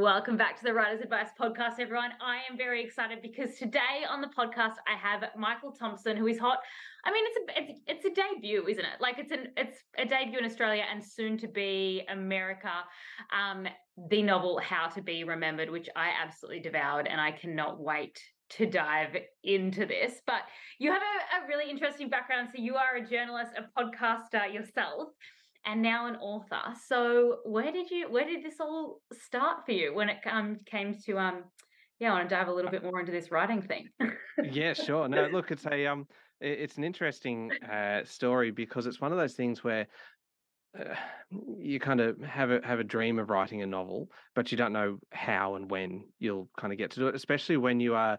Welcome back to the Writer's Advice Podcast, everyone. I am very excited because today on the podcast I have Michael Thompson, who is hot. I mean, it's a it's, it's a debut, isn't it? Like it's an it's a debut in Australia and soon to be America. Um, the novel How to Be Remembered, which I absolutely devoured, and I cannot wait to dive into this. But you have a, a really interesting background. So you are a journalist, a podcaster yourself and now an author. So where did you where did this all start for you when it um, came to um yeah, I want to dive a little bit more into this writing thing. yeah, sure. No, look, it's a um it's an interesting uh, story because it's one of those things where uh, you kind of have a have a dream of writing a novel, but you don't know how and when you'll kind of get to do it, especially when you are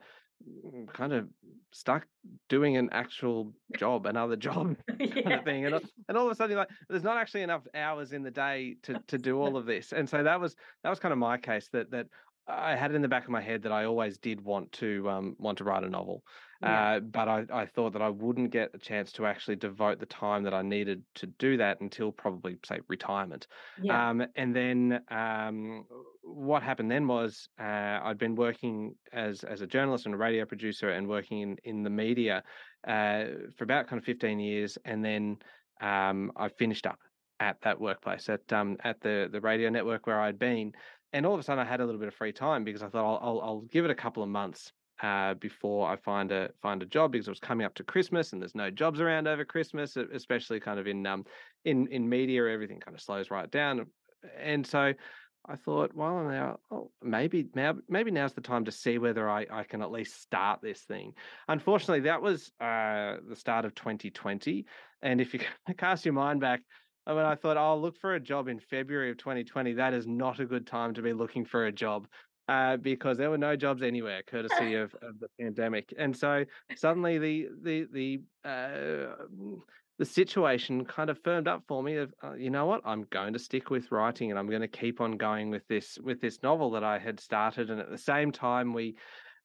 kind of stuck doing an actual job, another job yeah. of thing. And, and all of a sudden, like, there's not actually enough hours in the day to to do all of this. And so that was that was kind of my case that that I had it in the back of my head that I always did want to um, want to write a novel, yeah. uh, but I, I thought that I wouldn't get a chance to actually devote the time that I needed to do that until probably say retirement. Yeah. Um, and then um, what happened then was uh, I'd been working as as a journalist and a radio producer and working in in the media uh, for about kind of fifteen years, and then um, I finished up at that workplace at um, at the the radio network where I'd been and all of a sudden I had a little bit of free time because I thought I'll I'll, I'll give it a couple of months uh, before I find a find a job because it was coming up to Christmas and there's no jobs around over Christmas, especially kind of in um in in media everything kind of slows right down, and so I thought, well, now oh, maybe now maybe now's the time to see whether I, I can at least start this thing. Unfortunately, that was uh, the start of 2020, and if you cast your mind back I mean, I thought I'll look for a job in February of 2020. That is not a good time to be looking for a job uh, because there were no jobs anywhere, courtesy of, of the pandemic. And so suddenly the the the uh, the situation kind of firmed up for me. Of uh, you know what, I'm going to stick with writing, and I'm going to keep on going with this with this novel that I had started. And at the same time, we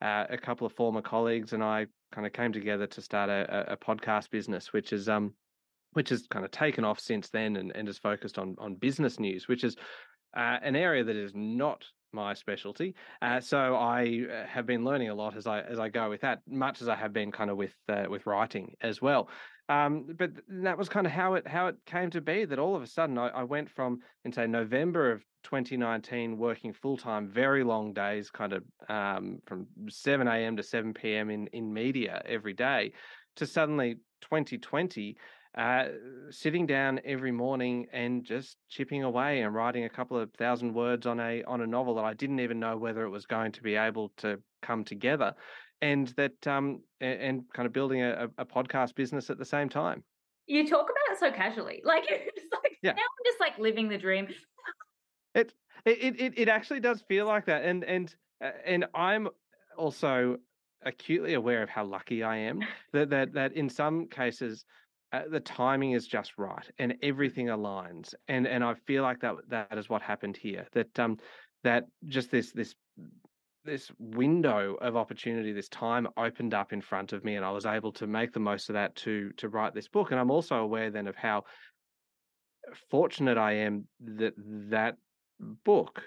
uh, a couple of former colleagues and I kind of came together to start a, a podcast business, which is um which has kind of taken off since then and, and is focused on on business news, which is uh, an area that is not my specialty. Uh, so I uh, have been learning a lot as I as I go with that, much as I have been kind of with uh, with writing as well. Um, but that was kind of how it how it came to be that all of a sudden I, I went from in say November of 2019 working full time, very long days, kind of um, from 7 a.m. to 7 p.m. in in media every day, to suddenly 2020 uh, sitting down every morning and just chipping away and writing a couple of thousand words on a on a novel that I didn't even know whether it was going to be able to come together, and that um and, and kind of building a, a, podcast business at the same time. You talk about it so casually, like it's like yeah. now I'm just like living the dream. It it it it actually does feel like that, and and uh, and I'm also acutely aware of how lucky I am that that that in some cases uh, the timing is just right and everything aligns and and I feel like that that is what happened here that um that just this this this window of opportunity this time opened up in front of me and I was able to make the most of that to to write this book and I'm also aware then of how fortunate I am that that book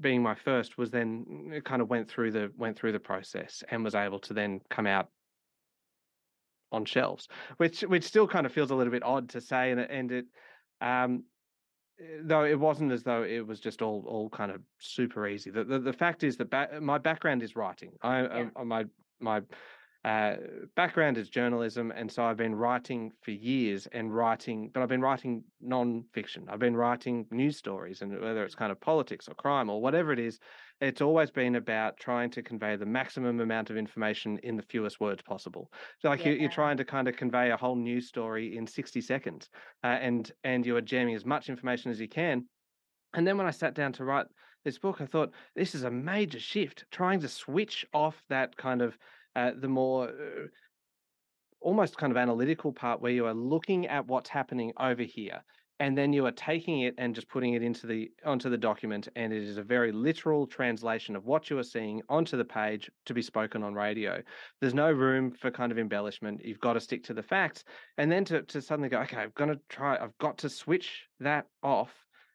being my first was then it kind of went through the went through the process and was able to then come out on shelves, which which still kind of feels a little bit odd to say, and and it, um, eh, though it wasn't as though it was just all all kind of super easy. The the, the fact is that ba- my background is writing. I, yeah. I my my uh, background is journalism, and so I've been writing for years and writing, but I've been writing non-fiction. I've been writing news stories, and whether it's kind of politics or crime or whatever it is, it's always been about trying to convey the maximum amount of information in the fewest words possible. So, like yeah. you, are trying to kind of convey a whole news story in sixty seconds, uh, and and you are jamming as much information as you can. And then when I sat down to write this book, I thought this is a major shift, trying to switch off that kind of uh, the more uh, almost kind of analytical part where you are looking at what's happening over here and then you are taking it and just putting it into the onto the document and it is a very literal translation of what you are seeing onto the page to be spoken on radio. There's no room for kind of embellishment. You've got to stick to the facts and then to, to suddenly go okay i'm going to try i've got to switch that off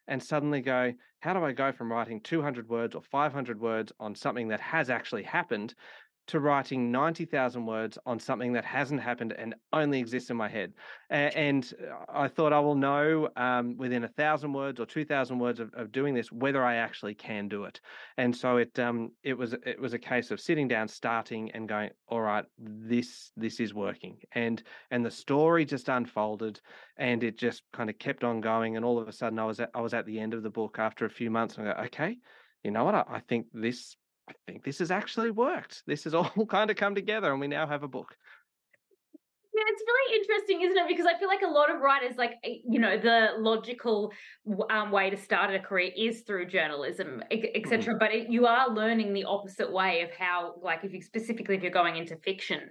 and suddenly go how do i go from writing 200 words or 500 words on something that has actually happened to writing 90,000 words on something that hasn't happened and only exists in my head. And I thought I will know um, within a thousand words or 2,000 words of, of, doing this whether I actually can do it. And so it um, it was it was a case of sitting down, starting, and going, all right, this this is working. And and the story just unfolded, and it just kind of kept on going. And all of a sudden, I was at, I was at the end of the book after a few months, and I go, okay, you know what? I, I think this I think this has actually worked. This has all kind of come together, and we now have a book. Yeah, it's really interesting, isn't it? Because I feel like a lot of writers, like eh, you know, the logical um, way to start a career is through journalism, etc. Mm-hmm. But it, you are learning the opposite way of how, like, if you specifically if you're going into fiction,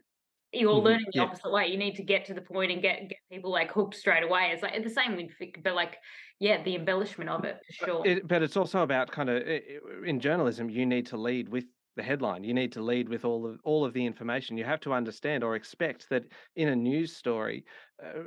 you're mm-hmm. learning the yeah. opposite way. You need to get to the point and get get people like hooked straight away. It's like the same with, but like yeah, the embellishment of it for sure. It, but it's also about kind of in journalism, you need to lead with the headline. You need to lead with all of all of the information. You have to understand or expect that in a news story, uh,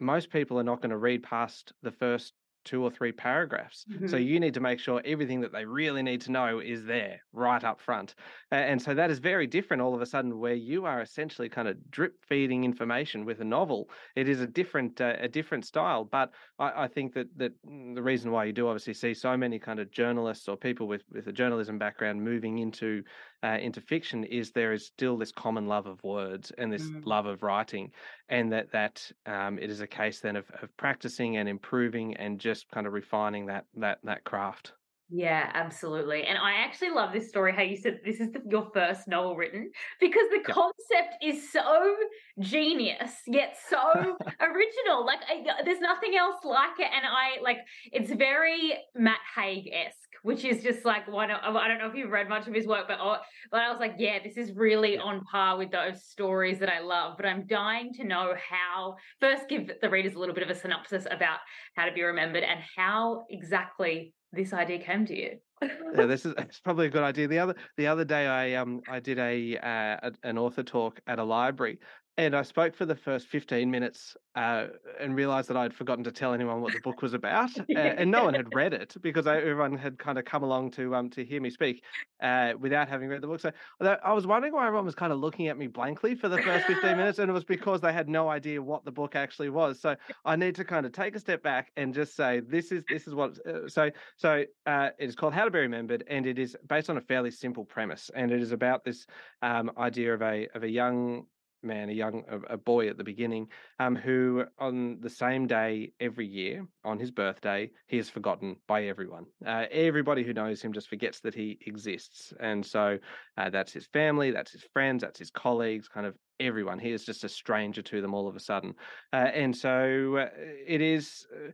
most people are not going to read past the first two or three paragraphs. Mm-hmm. So you need to make sure everything that they really need to know is there right up front. And so that is very different all of a sudden where you are essentially kind of drip feeding information with a novel. It is a different uh, a different style, but I, I, think that that the reason why you do obviously see so many kind of journalists or people with with a journalism background moving into uh, into fiction is there is still this common love of words and this mm. love of writing, and that that um, it is a case then of, of practicing and improving and just kind of refining that that that craft. Yeah, absolutely. And I actually love this story how you said this is the, your first novel written because the concept is so genius yet so original. Like I, there's nothing else like it and I like it's very Matt Haig-esque which is just like one of, I don't know if you've read much of his work, but oh, but I was like, yeah, this is really on par with those stories that I love. But I'm dying to know how. First, give the readers a little bit of a synopsis about how to be remembered and how exactly this idea came to you. yeah, this is it's probably a good idea. The other the other day, I um I did a, uh, a an author talk at a library, and I spoke for the first 15 minutes uh, and realized that I'd forgotten to tell anyone what the book was about. uh, and no one had read it because I, everyone had kind of come along to um, to hear me speak uh, without having read the book. So I was wondering why everyone was kind of looking at me blankly for the first 15 minutes. And it was because they had no idea what the book actually was. So I need to kind of take a step back and just say, this is this is what. Uh, so so uh, it is called How to Be Remembered. And it is based on a fairly simple premise. And it is about this um, idea of a, of a young man, a young a, boy at the beginning, um, who on the same day every year, on his birthday, he is forgotten by everyone. Uh, everybody who knows him just forgets that he exists, and so uh, that's his family, that's his friends, that's his colleagues, kind of everyone. He is just a stranger to them all of a sudden, uh, and so uh, it is. Uh,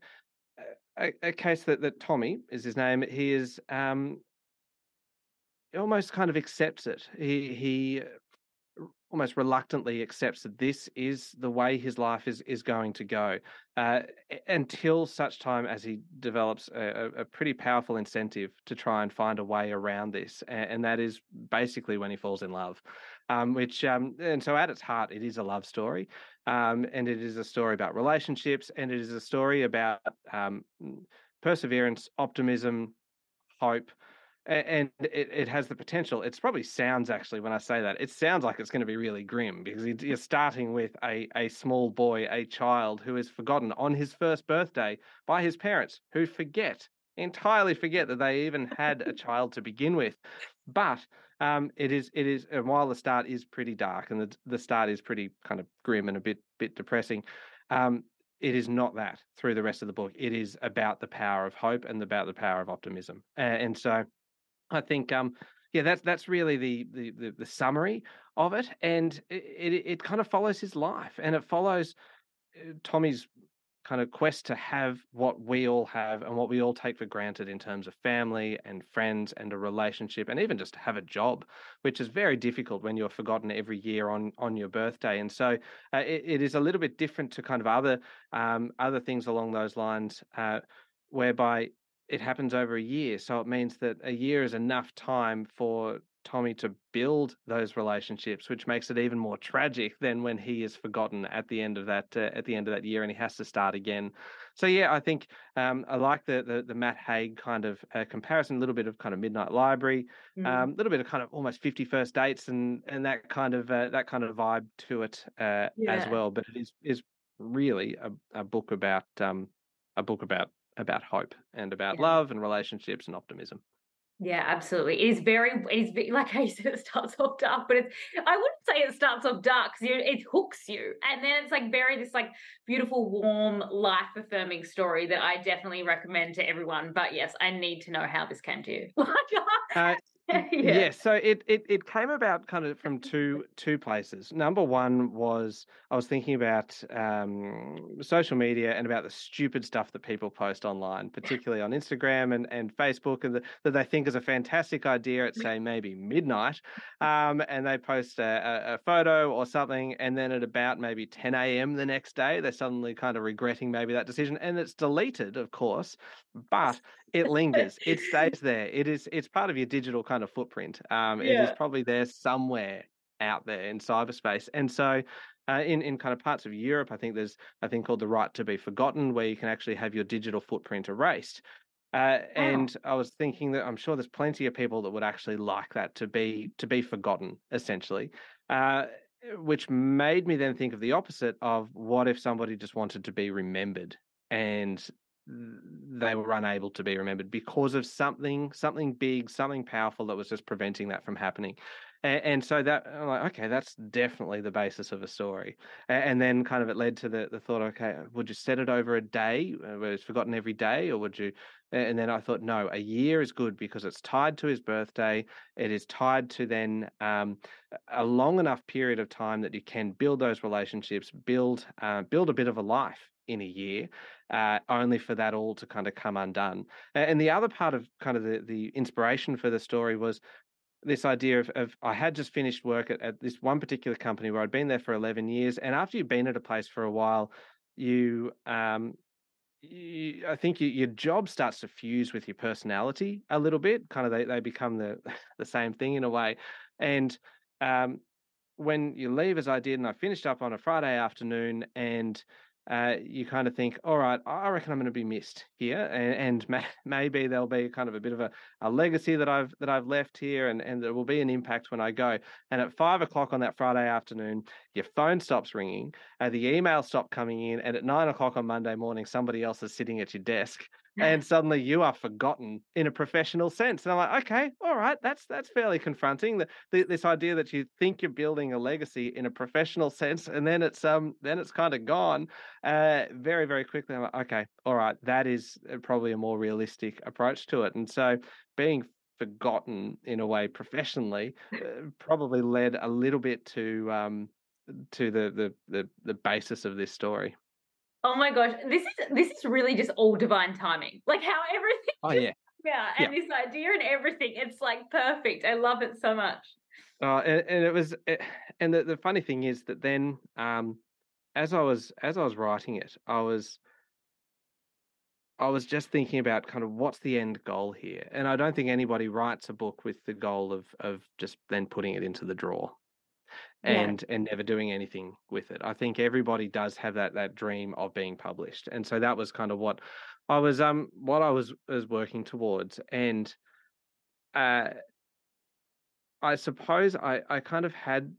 a, a, case that, that Tommy is his name. He is um, almost kind of accepts it. He he almost reluctantly accepts that this is the way his life is is going to go uh, until such time as he develops a, a, pretty powerful incentive to try and find a way around this, and, and that is basically when he falls in love. Um, which um, and so at its heart, it is a love story, um, and it is a story about relationships, and it is a story about um, perseverance, optimism, hope and it, it has the potential. It's probably sounds actually when I say that it sounds like it's going to be really grim because you're starting with a a small boy, a child who is forgotten on his first birthday by his parents, who forget entirely forget that they even had a child to begin with. But Um, it is it is and while the start is pretty dark and the the start is pretty kind of grim and a bit bit depressing, um, it is not that through the rest of the book. It is about the power of hope and about the power of optimism. And, and so I think um yeah that's that's really the the the, the summary of it and it, it, it kind of follows his life and it follows uh, Tommy's kind of quest to have what we all have and what we all take for granted in terms of family and friends and a relationship and even just to have a job which is very difficult when you're forgotten every year on on your birthday and so uh, it, it is a little bit different to kind of other um, other things along those lines uh, whereby it happens over a year so it means that a year is enough time for Tommy to build those relationships, which makes it even more tragic than when he is forgotten at the end of that uh, at the end of that year and he has to start again. So yeah, I think um, I like the, the, the Matt Haig kind of uh, comparison, a little bit of kind of Midnight Library, a mm. um, little bit of kind of almost Fifty First Dates and and that kind of uh, that kind of vibe to it uh, yeah. as well. But it is is really a, a book about um, a book about about hope and about yeah. love and relationships and optimism. Yeah, absolutely. It is very, it is like I said, it starts off dark, but it's, I wouldn't say it starts off dark because it hooks you. And then it's like very, this like beautiful, warm, life affirming story that I definitely recommend to everyone. But yes, I need to know how this came to you. uh, yeah. yeah. So it, it it came about kind of from two two places. Number one was I was thinking about um, social media and about the stupid stuff that people post online, particularly on Instagram and, and Facebook, and the, that they think is a fantastic idea at say maybe midnight, um, and they post a, a, photo or something, and then at about maybe 10 a.m. the next day, they're suddenly kind of regretting maybe that decision, and it's deleted, of course, but it lingers. it stays there. It is. It's part of your digital kind of footprint. Um, yeah. It is probably there somewhere out there in cyberspace, and so. Uh, in in kind of parts of Europe, I think there's a thing called the right to be forgotten, where you can actually have your digital footprint erased. Uh, and I was thinking that I'm sure there's plenty of people that would actually like that to be to be forgotten, essentially. Uh, which made me then think of the opposite of what if somebody just wanted to be remembered and they were unable to be remembered because of something, something big, something powerful that was just preventing that from happening. And, and so that I'm like, okay, that's definitely the basis of a story. And, and, then kind of it led to the, the thought, okay, would you set it over a day uh, where it's forgotten every day, or would you? And then I thought, no, a year is good because it's tied to his birthday. It is tied to then um, a long enough period of time that you can build those relationships, build uh, build a bit of a life in a year, uh, only for that all to kind of come undone. And the other part of kind of the, the inspiration for the story was this idea of, of I had just finished work at, at, this one particular company where I'd been there for 11 years. And after you've been at a place for a while, you, um, I think you, your job starts to fuse with your personality a little bit. Kind of they, they become the, the same thing in a way. And um, when you leave, as I did, and I finished up on a Friday afternoon and uh, you kind of think, all right, I reckon I'm going to be missed here, and, and may, maybe there'll be kind of a bit of a, a legacy that I've that I've left here, and, and there will be an impact when I go. And at five o'clock on that Friday afternoon, your phone stops ringing, uh, the emails stop coming in, and at nine o'clock on Monday morning, somebody else is sitting at your desk, and suddenly you are forgotten in a professional sense. And I'm like, okay, all right, that's that's fairly confronting. The, the, this idea that you think you're building a legacy in a professional sense, and then it's um then it's kind of gone uh, very very quickly. I'm like, okay, all right, that is uh, probably a more realistic approach to it. And so being forgotten in a way professionally uh, probably led a little bit to um to the the the, the basis of this story. Oh my gosh, this is this is really just all divine timing. Like how everything. Oh yeah. Yeah, and yeah. this idea and everything, it's like perfect. I love it so much. Uh, and, and it was, it, and the, the funny thing is that then, um, as I was as I was writing it, I was, I was just thinking about kind of what's the end goal here, and I don't think anybody writes a book with the goal of of just then putting it into the drawer and yeah. and never doing anything with it. I think everybody does have that that dream of being published, and so that was kind of what I was um what I was was working towards, and uh, I suppose I I kind of had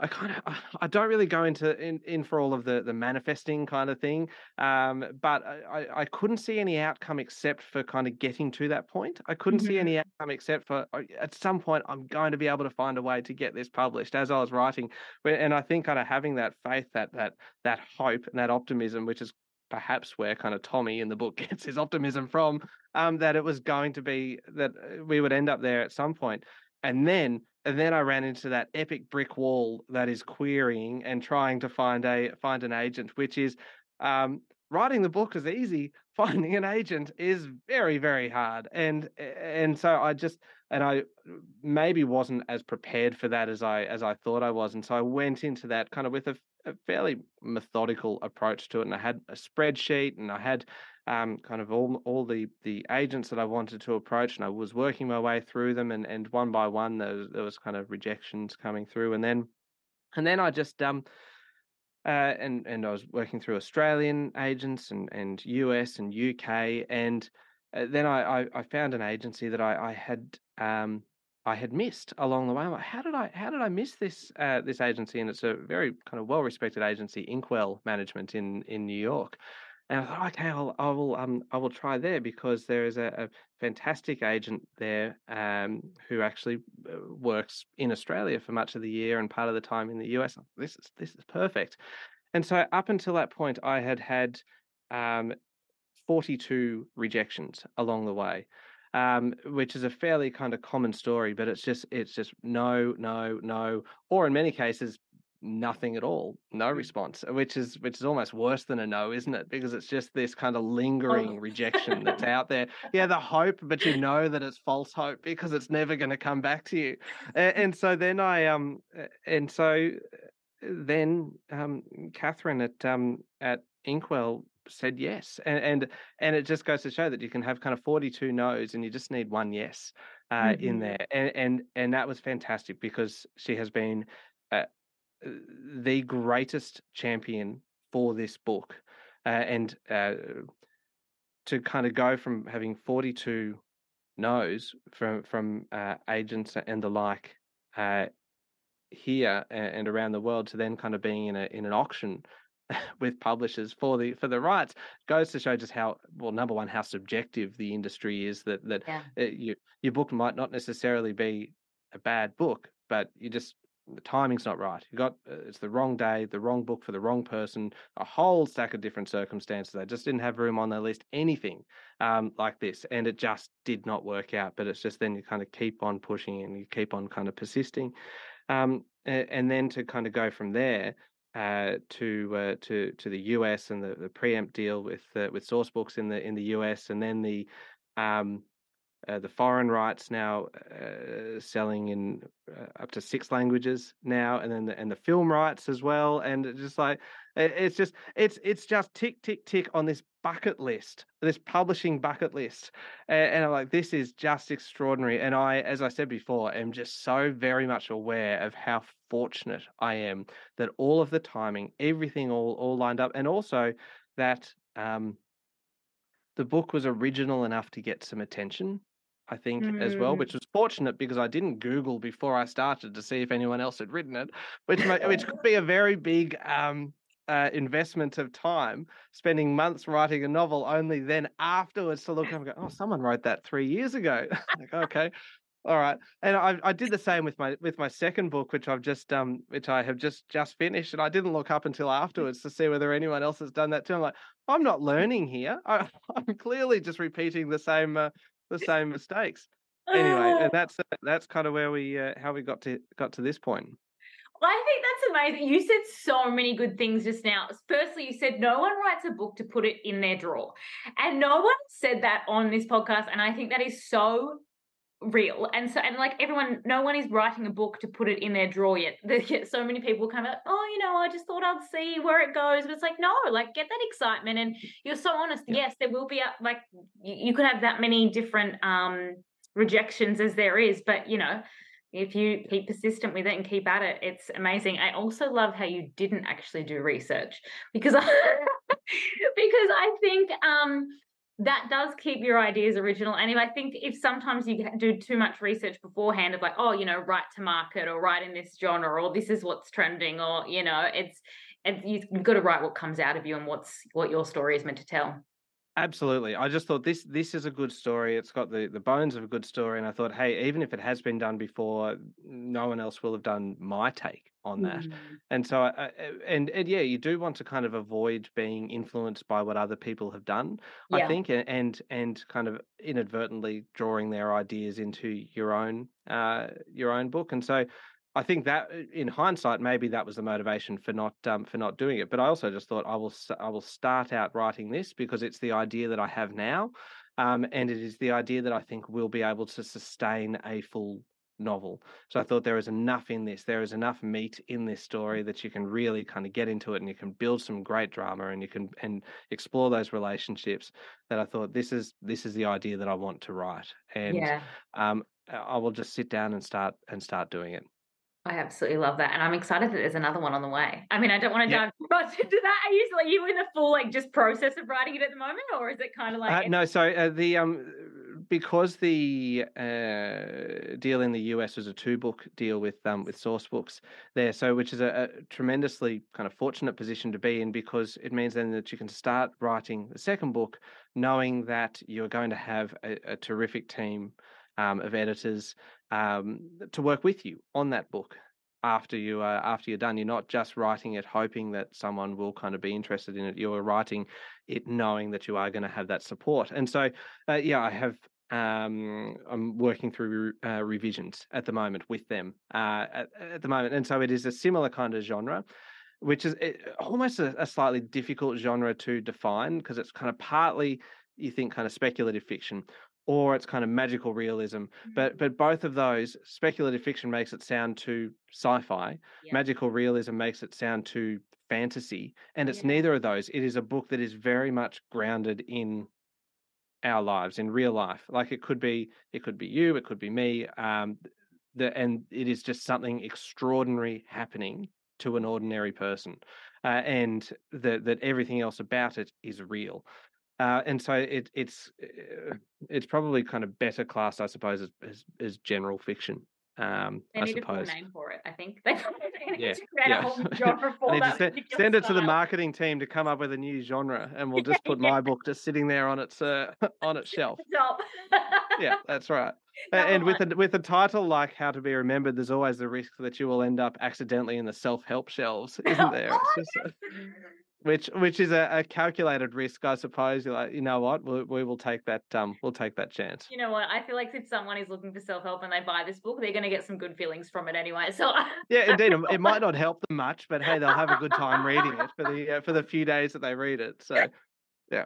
I kind of I don't really go into in, in for all of the the manifesting kind of thing, um, but I, I couldn't see any outcome except for kind of getting to that point. I couldn't mm-hmm. see any outcome except for at some point I'm going to be able to find a way to get this published. As I was writing, and I think kind of having that faith, that that that hope, and that optimism, which is perhaps where kind of Tommy in the book gets his optimism from, um, that it was going to be that uh, we would end up there at some point, and then and then I ran into that epic brick wall that is querying and trying to find a find an agent, which is um, writing the book is easy. Finding an agent is very very hard, and and so I just and I maybe wasn't as prepared for that as I as I thought I was, and so I went into that kind of with a, a fairly methodical approach to it, and I had a spreadsheet, and I had um, kind of all all the the agents that I wanted to approach, and I was working my way through them, and and one by one there was, there was kind of rejections coming through, and then and then I just um uh, and and I was working through Australian agents and and US and UK, and uh, then I, I, found an agency that I I had um I had missed along the way. Like, how did I how did I miss this uh, this agency? And it's a very kind of well respected agency, Inkwell Management in in New York. And I thought, okay, I'll, I will, um, I will try there because there is a, a fantastic agent there um, who actually uh, works in Australia for much of the year and part of the time in the US. This is this is perfect. And so up until that point, I had had um, 42 rejections along the way. Um, which is a fairly kind of common story, but it's just it's just no, no, no, or in many cases nothing at all, no mm. response, which is which is almost worse than a no, isn't it? Because it's just this kind of lingering oh. rejection that's out there. Yeah, the hope, but you know that it's false hope because it's never going to come back to you. And, and, so then I um and so uh, then um Catherine at um at Inkwell said yes and, and and it just goes to show that you can have kind of 42 no's and you just need one yes uh, mm-hmm. in there and and and that was fantastic because she has been uh, the greatest champion for this book, uh, and uh, to kind of go from having forty two no's from from uh, agents and the like uh, here and around the world to then kind of being in a in an auction with publishers for the for the rights goes to show just how well number one how subjective the industry is that that yeah. Uh, you, your book might not necessarily be a bad book but you just the timing's not right. You got uh, it's the wrong day, the wrong book for the wrong person, a whole stack of different circumstances. They just didn't have room on their list, anything um, like this, and it just did not work out. But it's just then you kind of keep on pushing and you keep on kind of persisting, um, and, then to kind of go from there. Uh, to uh, to to the US and the, the preempt deal with uh, with Sourcebooks in the in the US and then the um, uh, the foreign rights now uh, selling in uh, up to six languages now, and then the, and the film rights as well, and just like it's just it's it's just tick tick tick on this bucket list, this publishing bucket list, and, and I'm like, this is just extraordinary. And I, as I said before, am just so very much aware of how fortunate I am that all of the timing, everything all all lined up, and also that um, the book was original enough to get some attention I think, mm. as well, mm. which was fortunate because I didn't Google before I started to see if anyone else had written it, which which could be a very big um, uh, investment of time, spending months writing a novel, only then afterwards to look up and go, oh, someone wrote that three years ago. like, okay, all right. And I, I did the same with my with my second book, which I've just um, which I have just just finished, and I didn't look up until afterwards to see whether anyone else has done that too. I'm like, I'm not learning here. I, am clearly just repeating the same uh, the same mistakes. Anyway, and that's that's kind of where we uh, how we got to got to this point. I think that's amazing. You said so many good things just now. Firstly, you said no one writes a book to put it in their drawer. And no one said that on this podcast. And I think that is so real. And so and like everyone no one is writing a book to put it in their drawer yet. There's so many people come out oh you know i just thought i'd see where it goes. But it's like no like get that excitement. And you're so honest. Yeah. yes there will be a, like you, you could have that many different um rejections as there is but you know if you keep persistent with it and keep at it it's amazing. I also love how you didn't actually do research because I, because i think um that does keep your ideas original. And if I think if sometimes you do too much research beforehand of like, oh, you know, write to market or write in this genre or this is what's trending or you know, it's and you've got to write what comes out of you and what's what your story is meant to tell. Absolutely. I just thought this this is a good story. It's got the the bones of a good story, and I thought, hey, even if it has been done before, no one else will have done my take on that. Mm. And so, I, and and yeah, you do want to kind of avoid being influenced by what other people have done. Yeah. I think, and and kind of inadvertently drawing their ideas into your own uh your own book. And so, I think that uh, in hindsight, maybe that was the motivation for not um, for not doing it. But I also just thought I will I will start out writing this because it's the idea that I have now, um, and it is the idea that I think we'll be able to sustain a full novel. So I thought there is enough in this. There is enough meat in this story that you can really kind of get into it, and you can build some great drama, and you can and explore those relationships. That I thought this is this is the idea that I want to write, and yeah. um, I will just sit down and start and start doing it. I absolutely love that. And I'm excited that there's another one on the way. I mean, I don't want to dive too much into that. Are you, like, you in the full, like, just process of writing it at the moment? Or is it kind of like. Uh, no, so uh, the. um because the uh, deal in the US was a two book deal with um, with Sourcebooks there, so which is a, a, tremendously kind of fortunate position to be in because it means then that you can start writing the second book knowing that you're going to have a, a terrific team um, of editors um, to work with you on that book after you uh, after you're done. You're not just writing it hoping that someone will kind of be interested in it. You're writing it knowing that you are going to have that support. And so, uh, yeah, I have. Um, I'm working through uh, revisions at the moment with them uh, at, at, the moment, and so it is a similar kind of genre, which is eh, almost a, a slightly difficult genre to define because it's kind of partly you think kind of speculative fiction or it's kind of magical realism. But mm-hmm. but both of those, speculative fiction makes it sound too sci-fi. Yeah. Magical realism makes it sound too fantasy. And it's yeah. neither of those. It is a book that is very much grounded in our lives, in real life. Like it could be, it could be you, it could be me. Um, the, and it is just something extraordinary happening to an ordinary person. Uh, and that that everything else about it is real. Uh, and so it, it's uh, it's probably kind of better class, I suppose, as, as, as general fiction. Um, they I need suppose. a name for it. I think they need yeah. to create yeah. a whole genre for that. Send, send it to the marketing team to come up with a new genre, and we'll just put yeah. my book just sitting there on its uh, on its shelf. yeah, that's right. and with a with a title like "How to Be Remembered," there's always the risk that you will end up accidentally in the self help shelves, isn't there? Just, which which is a, a, calculated risk, I suppose. You're like, you know what, we, we will take that. Um, we'll take that chance. You know what? I feel like if someone is looking for self help and they buy this book, they're going to get some good feelings from it anyway. So yeah, indeed, it might not help them much, but hey, they'll have a good time reading it for the uh, for the few days that they read it. So yeah.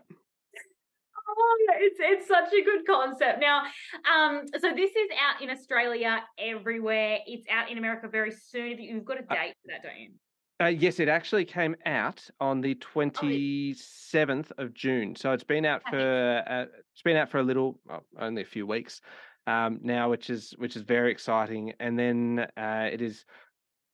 Oh, it's it's such a good concept. Now, um, so this is out in Australia everywhere. It's out in America very soon. If You've got a uh date for that, don't you? Uh, yes, it actually came out on the twenty seventh of June. So it's been out for uh, it's been out for a little, well, only a few weeks um, now, which is which is very exciting. And then uh, it is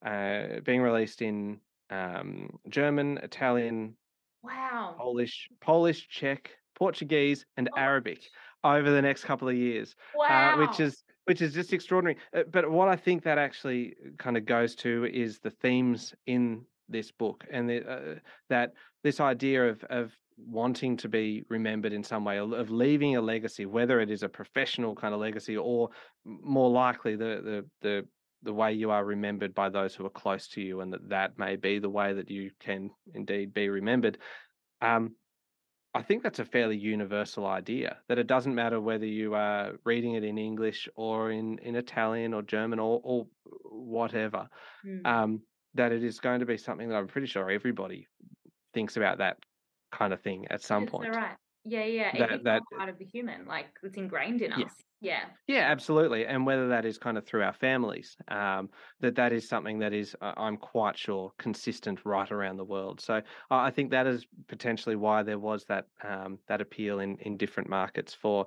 uh, being released in um, German, Italian, wow, Polish, Polish, Czech, Portuguese, and oh. Arabic over the next couple of years. Wow, uh, which is which is just extraordinary. Uh, but what I think that actually kind of goes to is the themes in this book and the, uh, that this idea of of wanting to be remembered in some way of leaving a legacy whether it is a professional kind of legacy or more likely the the the the way you are remembered by those who are close to you and that that may be the way that you can indeed be remembered um, I think that's a fairly universal idea that it doesn't matter whether you are reading it in English or in, in Italian or German or, or whatever, mm. um, that it is going to be something that I'm pretty sure everybody thinks about that kind of thing at some yes, point. Right. Yeah, yeah. That, it's that, part of the human, like it's ingrained in yeah. us. Yeah. Yeah, absolutely. And whether that is kind of through our families, um, that that is something that is, uh, I'm quite sure, consistent right around the world. So I think that is potentially why there was that um, that appeal in in different markets for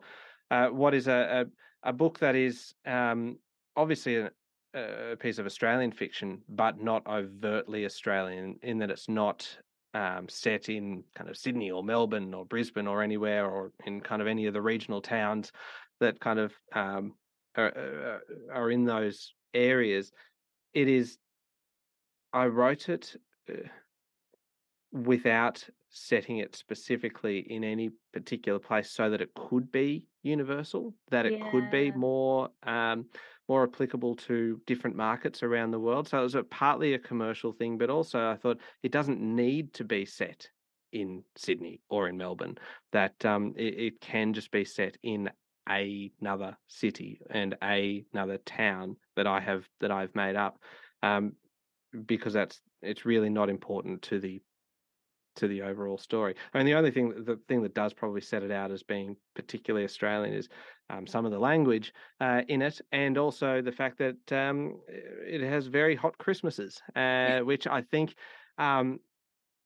uh, what is a, a, a book that is um, obviously a, a piece of Australian fiction, but not overtly Australian in that it's not um, set in kind of Sydney or Melbourne or Brisbane or anywhere or in kind of any of the regional towns that kind of um, are, uh, are in those areas. It is. I wrote it uh, without setting it specifically in any particular place so that it could be universal, that it could be more um, more applicable to different markets around the world. So it was a, partly a commercial thing, but also I thought it doesn't need to be set in Sydney or in Melbourne. That um, it, it can just be set in another city and another town that I have that I've made up, um, because that's it's really not important to the to the overall story. I mean, the only thing, the thing that does probably set it out as being particularly Australian is um, some of the language uh, in it, and also the fact that um, it has very hot Christmases, uh, which I think. Um,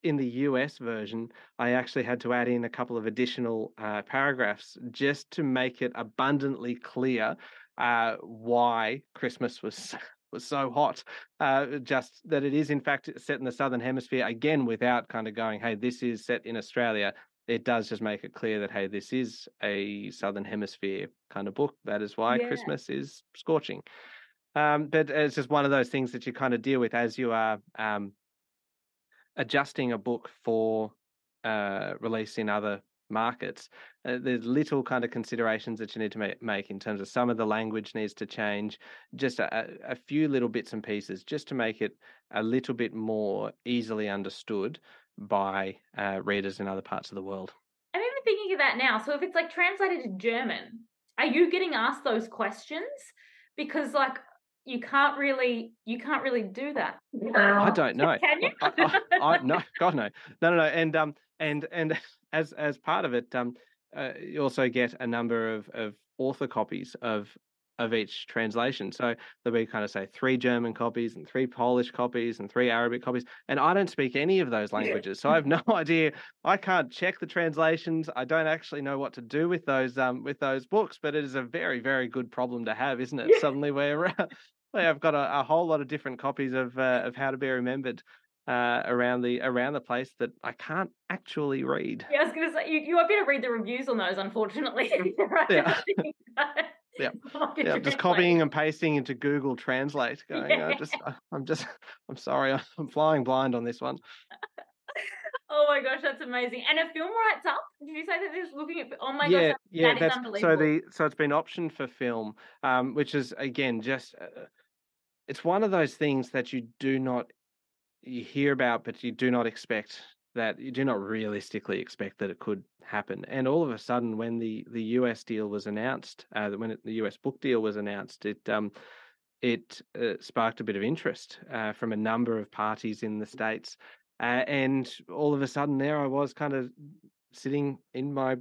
in the US version, I actually had to add in a couple of additional uh, paragraphs just to make it abundantly clear uh, why Christmas was was so hot. Uh, just that it is in fact set in the southern hemisphere again, without kind of going, "Hey, this is set in Australia." It does just make it clear that hey, this is a southern hemisphere kind of book. That is why yeah. Christmas is scorching. Um, but it's just one of those things that you kind of deal with as you are um, adjusting a book for uh, release in other markets, uh, there's little kind of considerations that you need to make, make in terms of some of the language needs to change, just a, a few little bits and pieces, just to make it a little bit more easily understood by uh, readers in other parts of the world. I'm even thinking of that now. So if it's like translated to German, are you getting asked those questions? Because like you can't really you can't really do that. I don't know. Can you? I, I, I, no, God no, no, no, no. And um, and and as as part of it, um, uh, you also get a number of of author copies of of each translation. So there'll be kind of say three German copies and three Polish copies and three Arabic copies. And I don't speak any of those languages. So I have no idea. I can't check the translations. I don't actually know what to do with those um with those books, but it is a very, very good problem to have, isn't it? Suddenly we're I've got a, a, whole lot of different copies of uh, of How to Be Remembered uh, around the around the place that I can't actually read. Yeah, I was going to say you, you won't be able to read the reviews on those, unfortunately. right? Yeah. yeah, yeah. I'm just copying and pasting into Google Translate. Going, yeah. just, I'm just, I'm sorry, I'm flying blind on this one. Oh my gosh, that's amazing! And a film rights up. Did you say that there's looking at? Oh my yeah, gosh, that, yeah, that that's, unbelievable. So the so it's been optioned for film, um, which is again just, uh, it's one of those things that you do not you hear about, but you do not expect that you do not realistically expect that it could happen. And all of a sudden, when the the US deal was announced, uh, when it, the US book deal was announced, it um, it uh, sparked a bit of interest uh, from a number of parties in the states. Uh, and all of a sudden, there I was, kind of sitting in my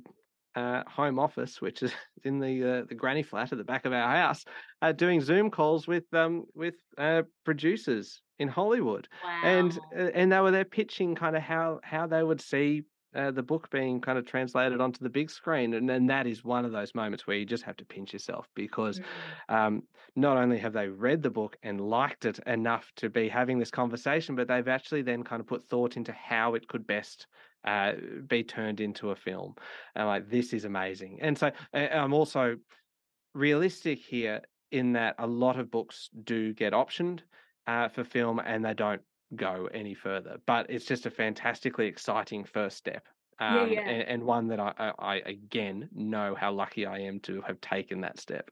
uh, home office, which is in the uh, the granny flat at the back of our house, uh, doing Zoom calls with um with uh, producers in Hollywood, wow. and uh, and they were there pitching kind of how how they would see uh, the book being kind of translated onto the big screen, and then that is one of those moments where you just have to pinch yourself because mm. um, not only have they read the book and liked it enough to be having this conversation, but they've actually then kind of put thought into how it could best uh, be turned into a film. And like, this is amazing. And so I'm also realistic here in that a lot of books do get optioned uh, for film and they don't go any further. But it's just a fantastically exciting first step. Um, yeah, yeah. And, and, one that I, I, I, again know how lucky I am to have taken that step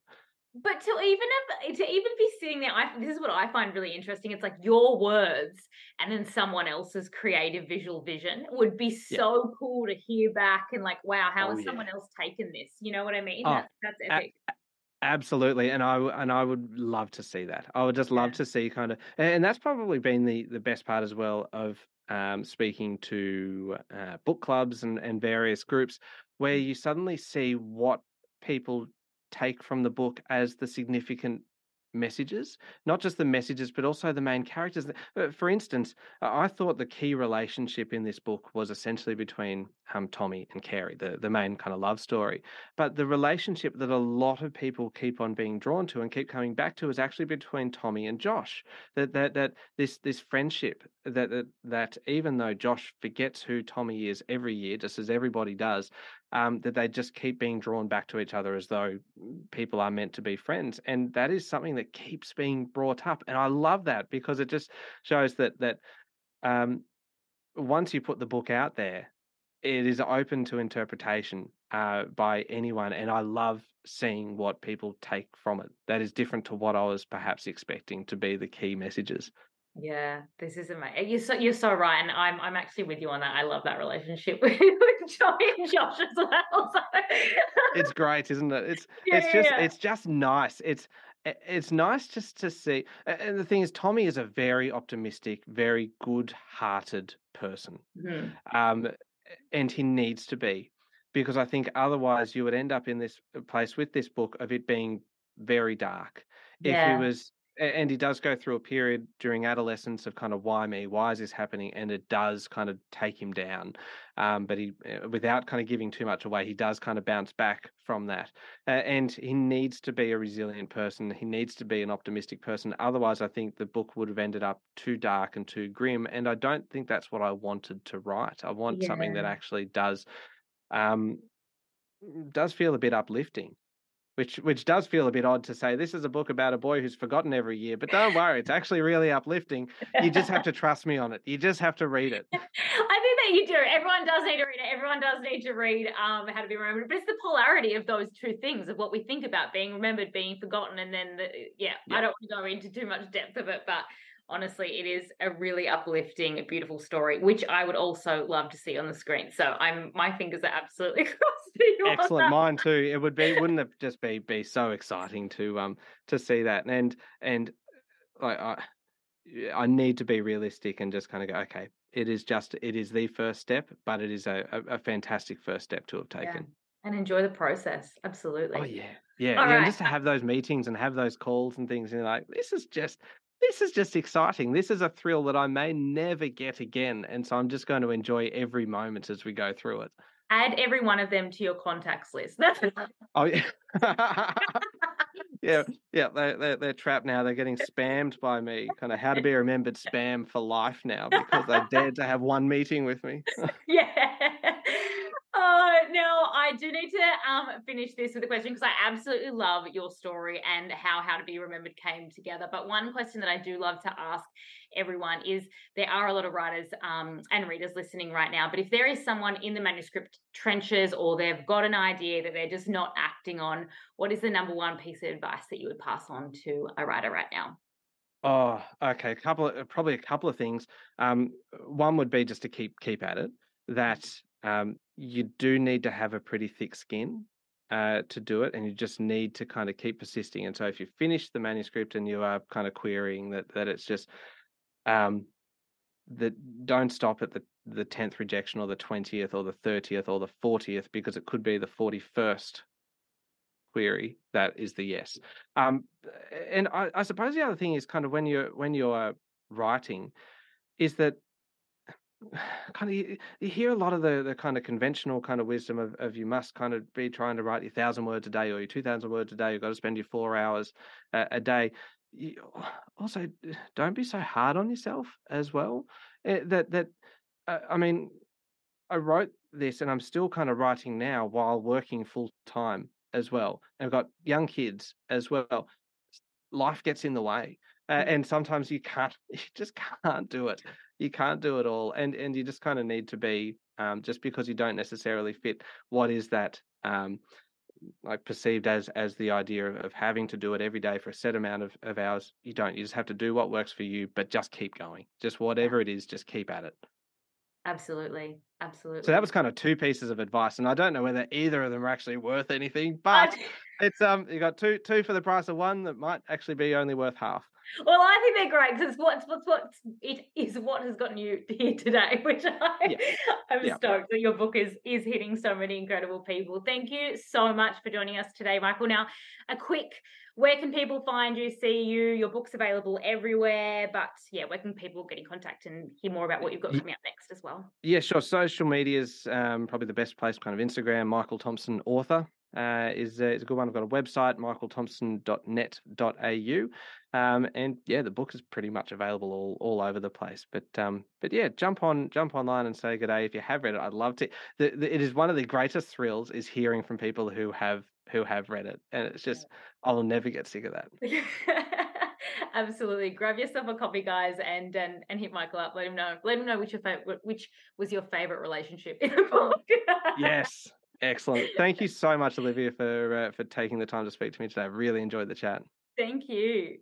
but to even have, to even be sitting there, I, this is what I find really interesting. It's like your words and then someone else's creative visual vision would be so yeah. cool to hear back and like, wow, how oh, has yeah. someone else taken this? You know what I mean? Oh, that's, that's epic. A- absolutely, and I and I would love to see that. I would just love yeah. to see kind of, and that's probably been the the best part as well of um, speaking to uh, book clubs and and various groups where mm. you suddenly see what people take from the book as the significant messages, not just the messages, but also the main characters. Uh, for instance, I thought the key relationship in this book was essentially between um, Tommy and Carrie, the, the main kind of love story. But the relationship that a lot of people keep on being drawn to and keep coming back to is actually between Tommy and Josh. That that that this this friendship that that, that even though Josh forgets who Tommy is every year, just as everybody does, um, that they just keep being drawn back to each other as though people are meant to be friends, and that is something that keeps being brought up, and I love that because it just shows that that um, once you put the book out there, it is open to interpretation uh, by anyone, and I love seeing what people take from it. That is different to what I was perhaps expecting to be the key messages. Yeah, this is amazing. You're so you're so right, and I'm I'm actually with you on that. I love that relationship with, with Joey and Josh as well. So. it's great, isn't it? It's yeah, it's just yeah. it's just nice. It's it's nice just to see. And the thing is, Tommy is a very optimistic, very good-hearted person, mm-hmm. um, and he needs to be because I think otherwise you would end up in this place with this book of it being very dark. Yeah. If he was and he does go through a period during adolescence of kind of why me, why is this happening, and it does kind of take him down. Um, but he, uh, without kind of giving too much away, he does kind of bounce back from that. Uh, and he needs to be a resilient person. He needs to be an optimistic person. Otherwise, I think the book would have ended up too dark and too grim. And I don't think that's what I wanted to write. I want yeah. something that actually does um, does feel a bit uplifting which which does feel a bit odd to say this is a book about a boy who's forgotten every year but don't worry it's actually really uplifting. You just have to trust me on it. You just have to read it. I think that you do. Everyone does need to read it. Everyone does need to read um, how to be remembered but it's the polarity of those two things of what we think about being remembered being forgotten and then the, yeah, yeah. i don't want to go into too much depth of it but honestly, it is a really uplifting, beautiful story, which I would also love to see on the screen. So I'm my fingers are absolutely crossed. Excellent, mine too. It would be, wouldn't it just be be so exciting to um to see that and and like I I need to be realistic and just kind of go, okay, it is just it is the first step, but it is a, a, a fantastic first step to have taken. Yeah. And enjoy the process. Absolutely. Oh yeah. Yeah. yeah. Right. And just to have those meetings and have those calls and things, and like, this is just this is just exciting. This is a thrill that I may never get again. And so I'm just going to enjoy every moment as we go through it. Add every one of them to your contacts list. That's oh yeah. yeah, yeah, they, they're, they're trapped now. They're getting spammed by me. Kind of how to be remembered spam for life now because they dared to have one meeting with me. yeah. Oh, now I do need to um, finish this with a question because I absolutely love your story and how How to Be Remembered came together. But one question that I do love to ask everyone is there are a lot of writers um, and readers listening right now, but if there is someone in the manuscript trenches or they've got an idea that they're just not acting on, what is the number one piece of advice that you would pass on to a writer right now? Oh, okay. A couple of probably a couple of things. Um, one would be just to keep keep at it. That um, you do need to have a pretty thick skin uh, to do it, and you just need to kind of keep persisting. And so, if you finish the manuscript and you are kind of querying that, that it's just um, that don't stop at the the tenth rejection or the twentieth or the thirtieth or the fortieth because it could be the forty first query that is the yes. Um, and I, I suppose the other thing is kind of when you're when you're writing, is that kind of you, you, hear a lot of the, the kind of conventional kind of wisdom of, of you must kind of be trying to write your thousand words a day or your two thousand words a day. You've got to spend your four hours a, a day. You, also, don't be so hard on yourself as well. It, eh, that that uh, I mean, I wrote this and I'm still kind of writing now while working full time as well. And I've got young kids as well. Life gets in the way. Uh, and sometimes you can't, you just can't do it you can't do it all, and and you just kind of need to be um, just because you don't necessarily fit what is that um, like perceived as as the idea of, of, having to do it every day for a set amount of, of hours. You don't. You just have to do what works for you, but just keep going. Just whatever it is, just keep at it. Absolutely. Absolutely. So that was kind of two pieces of advice, and I don't know whether either of them are actually worth anything, but it's um you got two two for the price of one that might actually be only worth half. Well, I think they're great because what's what's what it is what has gotten you here today, which I yeah. I'm yeah. stoked that your book is is hitting so many incredible people. Thank you so much for joining us today, Michael. Now, a quick where can people find you, see you? Your book's available everywhere, but yeah, where can people get in contact and hear more about what you've got coming up next as well? Yeah, sure. Social media is um, probably the best place, kind of Instagram, Michael Thompson author uh, is, uh, is a good one. I've got a website, michaelthompson.net.au. Um, and yeah, the book is pretty much available all, all over the place. But um, but yeah, jump on jump online and say good day if you have read it. I'd love to. The, the, it is one of the greatest thrills is hearing from people who have who have read it, and it's just I'll never get sick of that. Absolutely, grab yourself a copy, guys, and and and hit Michael up. Let him know. Let him know which your favorite, which was your favorite relationship in the book. yes, Excellent. Thank you so much, Olivia, for uh, for taking the time to speak to me today. I've really enjoyed the chat. Thank you.